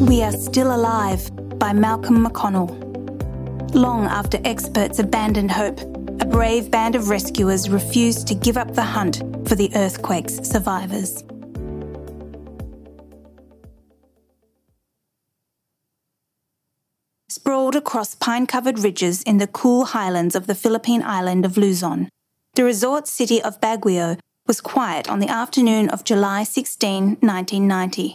We Are Still Alive by Malcolm McConnell. Long after experts abandoned hope, a brave band of rescuers refused to give up the hunt for the earthquake's survivors. Sprawled across pine covered ridges in the cool highlands of the Philippine island of Luzon, the resort city of Baguio was quiet on the afternoon of July 16, 1990.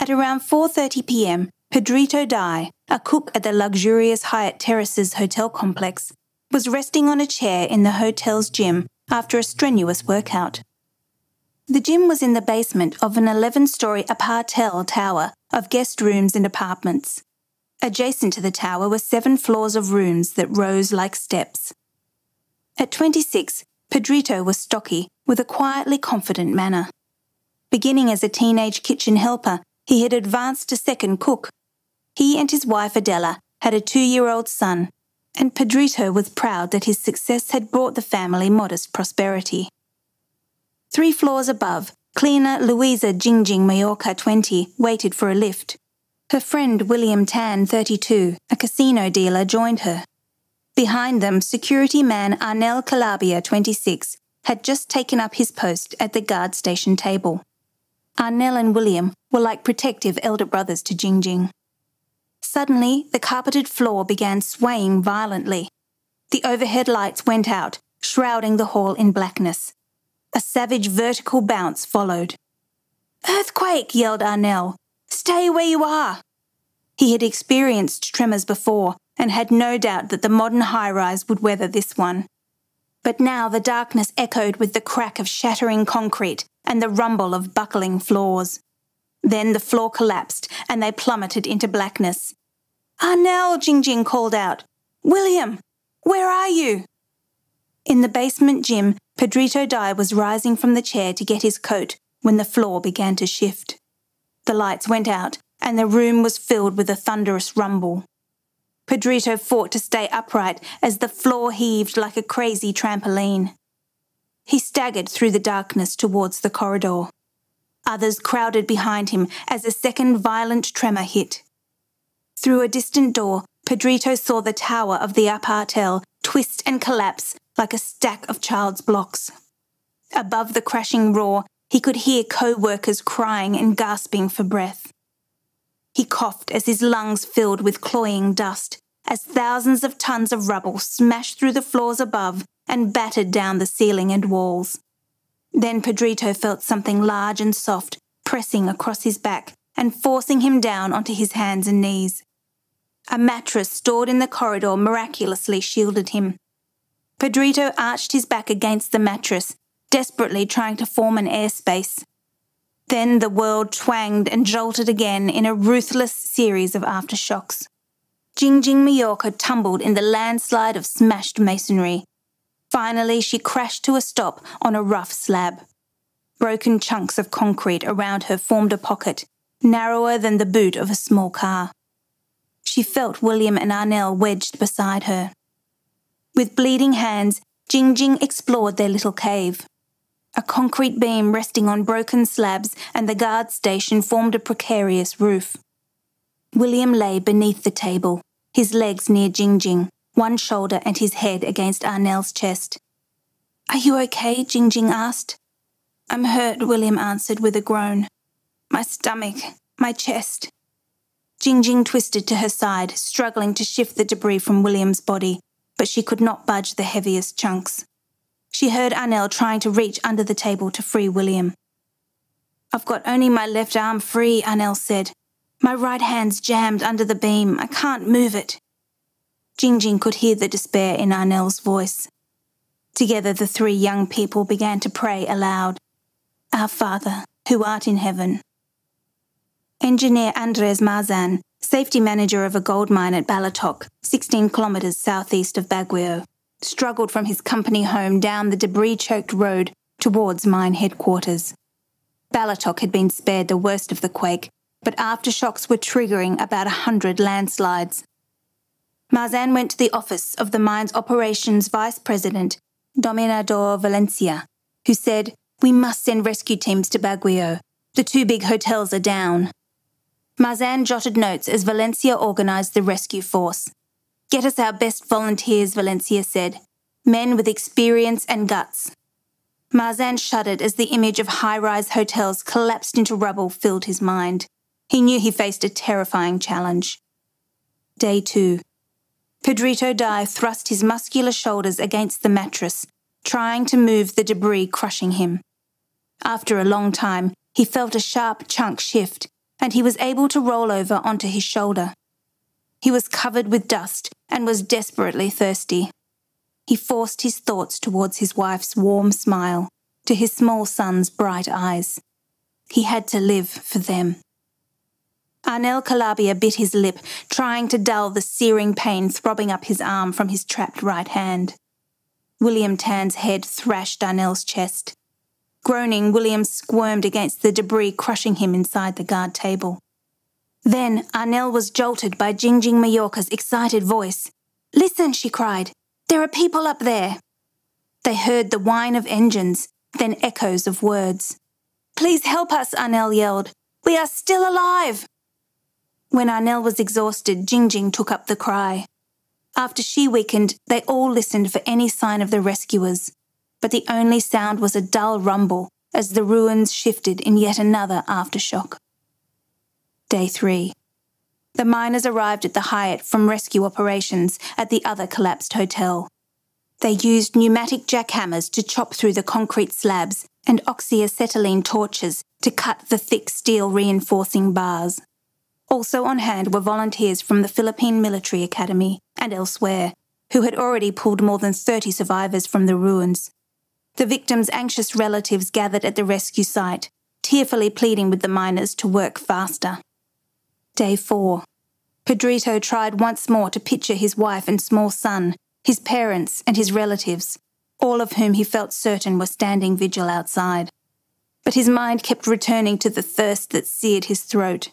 At around 4:30 p.m., Pedrito Dai, a cook at the luxurious Hyatt Terraces hotel complex, was resting on a chair in the hotel's gym after a strenuous workout. The gym was in the basement of an 11-story apartel tower of guest rooms and apartments. Adjacent to the tower were seven floors of rooms that rose like steps. At 26, Pedrito was stocky, with a quietly confident manner. Beginning as a teenage kitchen helper, he had advanced to second cook. He and his wife Adela had a two year old son, and Pedrito was proud that his success had brought the family modest prosperity. Three floors above, cleaner Luisa Jingjing Mallorca 20 waited for a lift. Her friend William Tan 32, a casino dealer, joined her. Behind them, security man Arnel Calabia 26 had just taken up his post at the guard station table. Arnel and William were like protective elder brothers to Jingjing. Suddenly, the carpeted floor began swaying violently. The overhead lights went out, shrouding the hall in blackness. A savage vertical bounce followed. Earthquake! yelled Arnel. Stay where you are! He had experienced tremors before and had no doubt that the modern high rise would weather this one. But now the darkness echoed with the crack of shattering concrete and the rumble of buckling floors. Then the floor collapsed and they plummeted into blackness. Arnel, Jingjing called out. William, where are you? In the basement gym, Pedrito Dai was rising from the chair to get his coat when the floor began to shift. The lights went out and the room was filled with a thunderous rumble. Pedrito fought to stay upright as the floor heaved like a crazy trampoline. He staggered through the darkness towards the corridor. Others crowded behind him as a second violent tremor hit. Through a distant door, Pedrito saw the tower of the apartel twist and collapse like a stack of child's blocks. Above the crashing roar, he could hear co workers crying and gasping for breath. He coughed as his lungs filled with cloying dust, as thousands of tons of rubble smashed through the floors above and battered down the ceiling and walls. Then Pedrito felt something large and soft pressing across his back and forcing him down onto his hands and knees. A mattress stored in the corridor miraculously shielded him. Pedrito arched his back against the mattress, desperately trying to form an airspace. Then the world twanged and jolted again in a ruthless series of aftershocks. Jingjing Mallorca tumbled in the landslide of smashed masonry, Finally, she crashed to a stop on a rough slab. Broken chunks of concrete around her formed a pocket, narrower than the boot of a small car. She felt William and Arnel wedged beside her. With bleeding hands, Jingjing explored their little cave. A concrete beam resting on broken slabs and the guard station formed a precarious roof. William lay beneath the table, his legs near Jingjing one shoulder and his head against Arnel's chest. Are you okay? Jingjing asked. I'm hurt, William answered with a groan. My stomach, my chest. Jingjing twisted to her side, struggling to shift the debris from William's body, but she could not budge the heaviest chunks. She heard Arnel trying to reach under the table to free William. I've got only my left arm free, Arnel said. My right hand's jammed under the beam. I can't move it. Jingjing could hear the despair in Arnel's voice. Together, the three young people began to pray aloud Our Father, who art in heaven. Engineer Andres Marzan, safety manager of a gold mine at Balatok, 16 kilometres southeast of Baguio, struggled from his company home down the debris choked road towards mine headquarters. Balatok had been spared the worst of the quake, but aftershocks were triggering about a hundred landslides. Marzan went to the office of the mine's operations vice president, Dominador Valencia, who said, We must send rescue teams to Baguio. The two big hotels are down. Marzan jotted notes as Valencia organised the rescue force. Get us our best volunteers, Valencia said. Men with experience and guts. Marzan shuddered as the image of high rise hotels collapsed into rubble filled his mind. He knew he faced a terrifying challenge. Day two. Pedrito Dai thrust his muscular shoulders against the mattress, trying to move the debris crushing him. After a long time, he felt a sharp chunk shift, and he was able to roll over onto his shoulder. He was covered with dust and was desperately thirsty. He forced his thoughts towards his wife's warm smile, to his small son's bright eyes. He had to live for them. Arnel Calabia bit his lip, trying to dull the searing pain throbbing up his arm from his trapped right hand. William Tan's head thrashed Arnel's chest. Groaning, William squirmed against the debris crushing him inside the guard table. Then Arnel was jolted by Jingjing Mallorca's excited voice. Listen, she cried. There are people up there. They heard the whine of engines, then echoes of words. Please help us, Arnel yelled. We are still alive. When Arnel was exhausted, Jingjing took up the cry. After she weakened, they all listened for any sign of the rescuers, but the only sound was a dull rumble as the ruins shifted in yet another aftershock. Day 3. The miners arrived at the Hyatt from rescue operations at the other collapsed hotel. They used pneumatic jackhammers to chop through the concrete slabs and oxyacetylene torches to cut the thick steel reinforcing bars. Also on hand were volunteers from the Philippine Military Academy and elsewhere, who had already pulled more than 30 survivors from the ruins. The victims' anxious relatives gathered at the rescue site, tearfully pleading with the miners to work faster. Day 4. Pedrito tried once more to picture his wife and small son, his parents, and his relatives, all of whom he felt certain were standing vigil outside. But his mind kept returning to the thirst that seared his throat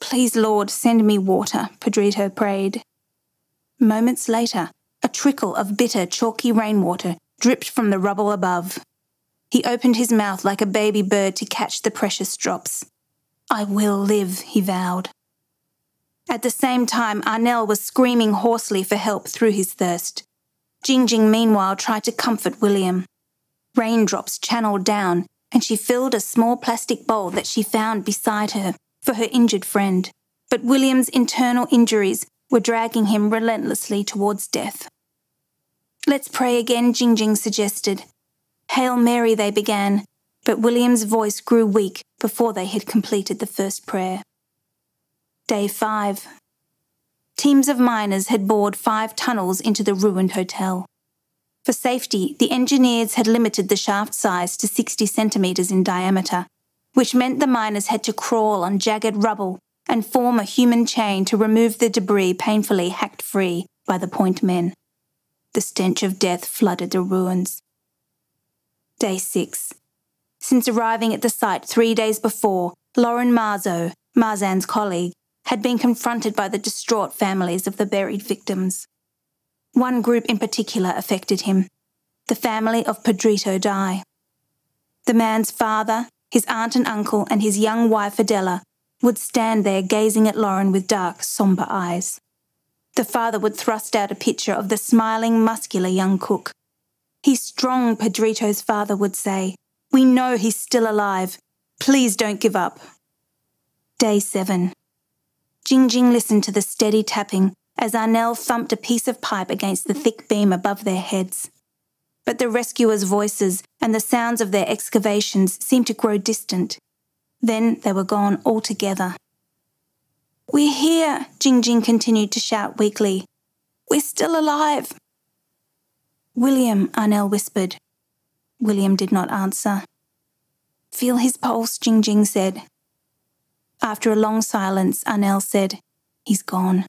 Please, Lord, send me water, Pedrito prayed. Moments later, a trickle of bitter, chalky rainwater dripped from the rubble above. He opened his mouth like a baby bird to catch the precious drops. I will live, he vowed. At the same time, Arnel was screaming hoarsely for help through his thirst. Jingjing, meanwhile, tried to comfort William. Raindrops channeled down, and she filled a small plastic bowl that she found beside her for her injured friend, but William's internal injuries were dragging him relentlessly towards death. Let's pray again, Jingjing suggested. Hail Mary, they began, but William's voice grew weak before they had completed the first prayer. Day 5. Teams of miners had bored five tunnels into the ruined hotel. For safety, the engineers had limited the shaft size to 60 centimetres in diameter which meant the miners had to crawl on jagged rubble and form a human chain to remove the debris painfully hacked free by the point men. The stench of death flooded the ruins. Day 6. Since arriving at the site three days before, Lauren Marzo, Marzan's colleague, had been confronted by the distraught families of the buried victims. One group in particular affected him the family of Pedrito Dai. The man's father, his aunt and uncle, and his young wife Adela would stand there gazing at Lauren with dark, sombre eyes. The father would thrust out a picture of the smiling, muscular young cook. He's strong, Pedrito's father would say. We know he's still alive. Please don't give up. Day 7. Jingjing listened to the steady tapping as Arnel thumped a piece of pipe against the thick beam above their heads but the rescuers' voices and the sounds of their excavations seemed to grow distant. Then they were gone altogether. We're here, Jingjing continued to shout weakly. We're still alive. William, Arnel whispered. William did not answer. Feel his pulse, Jingjing said. After a long silence, Arnel said, He's gone.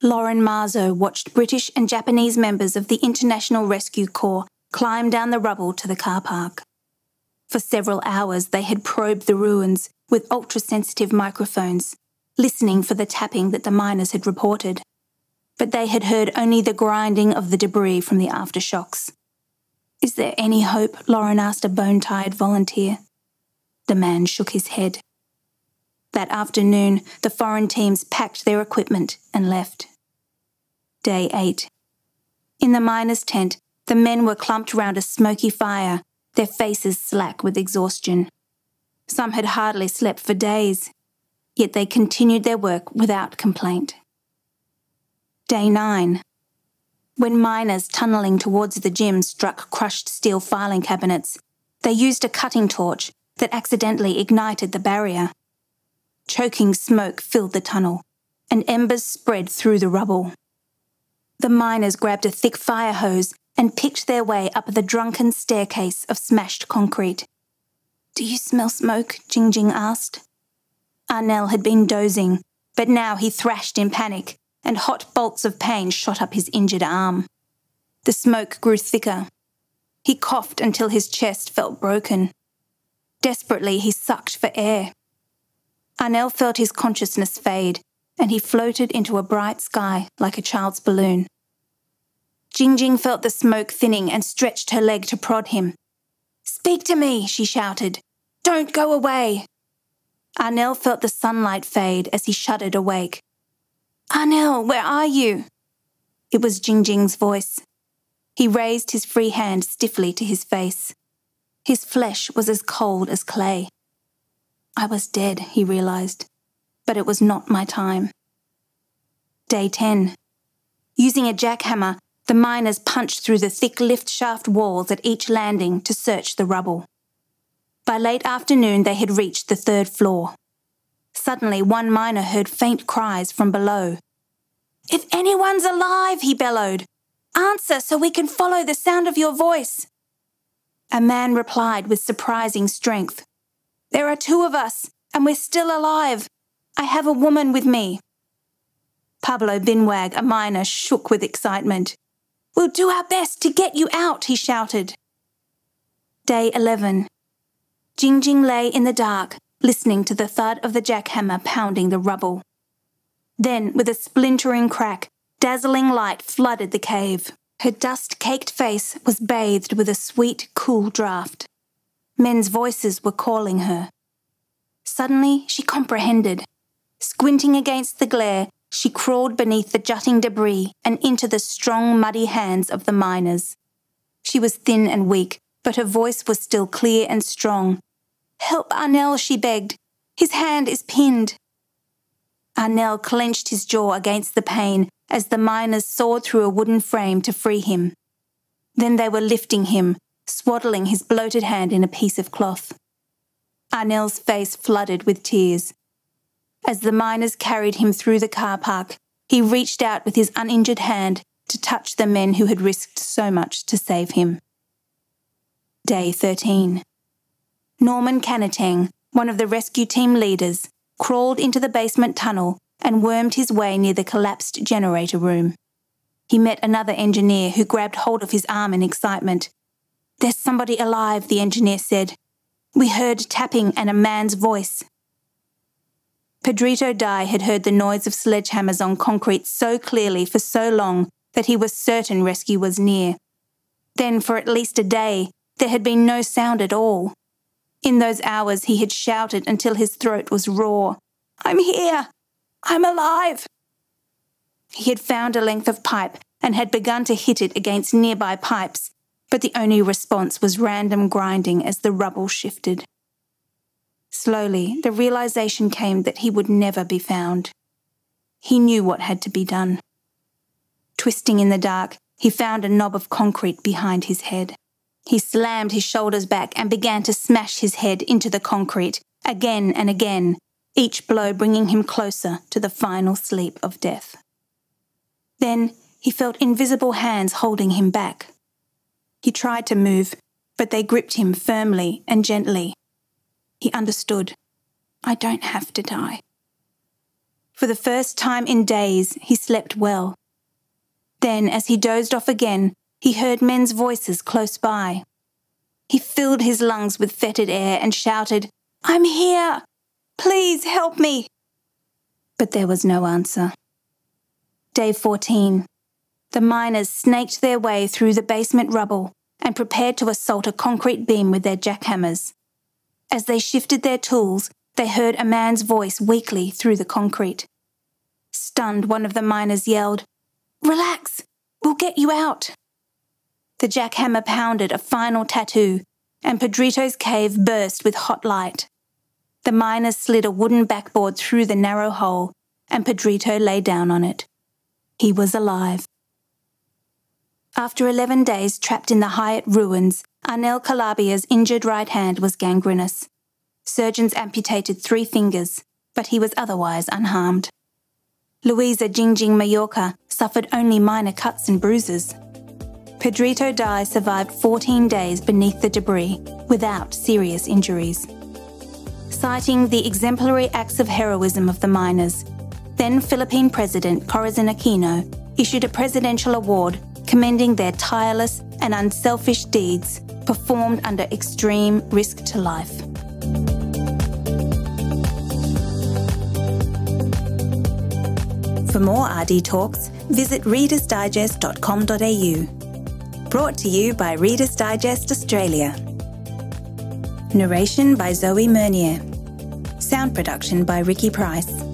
Lauren Marzo watched British and Japanese members of the International Rescue Corps climb down the rubble to the car park. For several hours, they had probed the ruins with ultra sensitive microphones, listening for the tapping that the miners had reported. But they had heard only the grinding of the debris from the aftershocks. Is there any hope? Lauren asked a bone tired volunteer. The man shook his head. That afternoon, the foreign teams packed their equipment and left. Day 8. In the miners' tent, the men were clumped round a smoky fire, their faces slack with exhaustion. Some had hardly slept for days, yet they continued their work without complaint. Day 9. When miners tunnelling towards the gym struck crushed steel filing cabinets, they used a cutting torch that accidentally ignited the barrier. Choking smoke filled the tunnel, and embers spread through the rubble. The miners grabbed a thick fire hose and picked their way up the drunken staircase of smashed concrete. Do you smell smoke? Jingjing asked. Arnel had been dozing, but now he thrashed in panic, and hot bolts of pain shot up his injured arm. The smoke grew thicker. He coughed until his chest felt broken. Desperately, he sucked for air. Arnel felt his consciousness fade, and he floated into a bright sky like a child's balloon. Jingjing felt the smoke thinning and stretched her leg to prod him. Speak to me, she shouted. Don't go away. Arnel felt the sunlight fade as he shuddered awake. Arnel, where are you? It was Jingjing's voice. He raised his free hand stiffly to his face. His flesh was as cold as clay. I was dead, he realized, but it was not my time. Day 10. Using a jackhammer, the miners punched through the thick lift shaft walls at each landing to search the rubble. By late afternoon, they had reached the third floor. Suddenly, one miner heard faint cries from below. If anyone's alive, he bellowed, answer so we can follow the sound of your voice. A man replied with surprising strength. There are two of us, and we're still alive. I have a woman with me. Pablo Binwag, a miner, shook with excitement. We'll do our best to get you out, he shouted. Day 11. Jingjing lay in the dark, listening to the thud of the jackhammer pounding the rubble. Then, with a splintering crack, dazzling light flooded the cave. Her dust caked face was bathed with a sweet, cool draught. Men's voices were calling her. Suddenly, she comprehended. Squinting against the glare, she crawled beneath the jutting debris and into the strong, muddy hands of the miners. She was thin and weak, but her voice was still clear and strong. Help Arnel, she begged. His hand is pinned. Arnel clenched his jaw against the pain as the miners sawed through a wooden frame to free him. Then they were lifting him, swaddling his bloated hand in a piece of cloth. Arnel's face flooded with tears. As the miners carried him through the car park, he reached out with his uninjured hand to touch the men who had risked so much to save him. Day 13. Norman Canatang, one of the rescue team leaders, crawled into the basement tunnel and wormed his way near the collapsed generator room. He met another engineer who grabbed hold of his arm in excitement. There's somebody alive, the engineer said. We heard tapping and a man's voice. Pedrito Dai had heard the noise of sledgehammers on concrete so clearly for so long that he was certain rescue was near. Then, for at least a day, there had been no sound at all. In those hours, he had shouted until his throat was raw. I'm here! I'm alive! He had found a length of pipe and had begun to hit it against nearby pipes, but the only response was random grinding as the rubble shifted. Slowly, the realization came that he would never be found. He knew what had to be done. Twisting in the dark, he found a knob of concrete behind his head. He slammed his shoulders back and began to smash his head into the concrete again and again, each blow bringing him closer to the final sleep of death. Then he felt invisible hands holding him back. He tried to move, but they gripped him firmly and gently. He understood. I don't have to die. For the first time in days, he slept well. Then, as he dozed off again, he heard men's voices close by. He filled his lungs with fetid air and shouted, I'm here! Please help me! But there was no answer. Day 14. The miners snaked their way through the basement rubble and prepared to assault a concrete beam with their jackhammers. As they shifted their tools, they heard a man's voice weakly through the concrete. Stunned, one of the miners yelled, Relax, we'll get you out. The jackhammer pounded a final tattoo, and Pedrito's cave burst with hot light. The miners slid a wooden backboard through the narrow hole, and Pedrito lay down on it. He was alive. After 11 days trapped in the Hyatt ruins, Arnel Calabia's injured right hand was gangrenous. Surgeons amputated three fingers, but he was otherwise unharmed. Luisa Jingjing Mallorca suffered only minor cuts and bruises. Pedrito Dai survived 14 days beneath the debris without serious injuries. Citing the exemplary acts of heroism of the miners, then Philippine President Corazon Aquino issued a presidential award commending their tireless and unselfish deeds performed under extreme risk to life. For more RD Talks, visit readersdigest.com.au. Brought to you by Reader's Digest Australia. Narration by Zoe Mernier. Sound production by Ricky Price.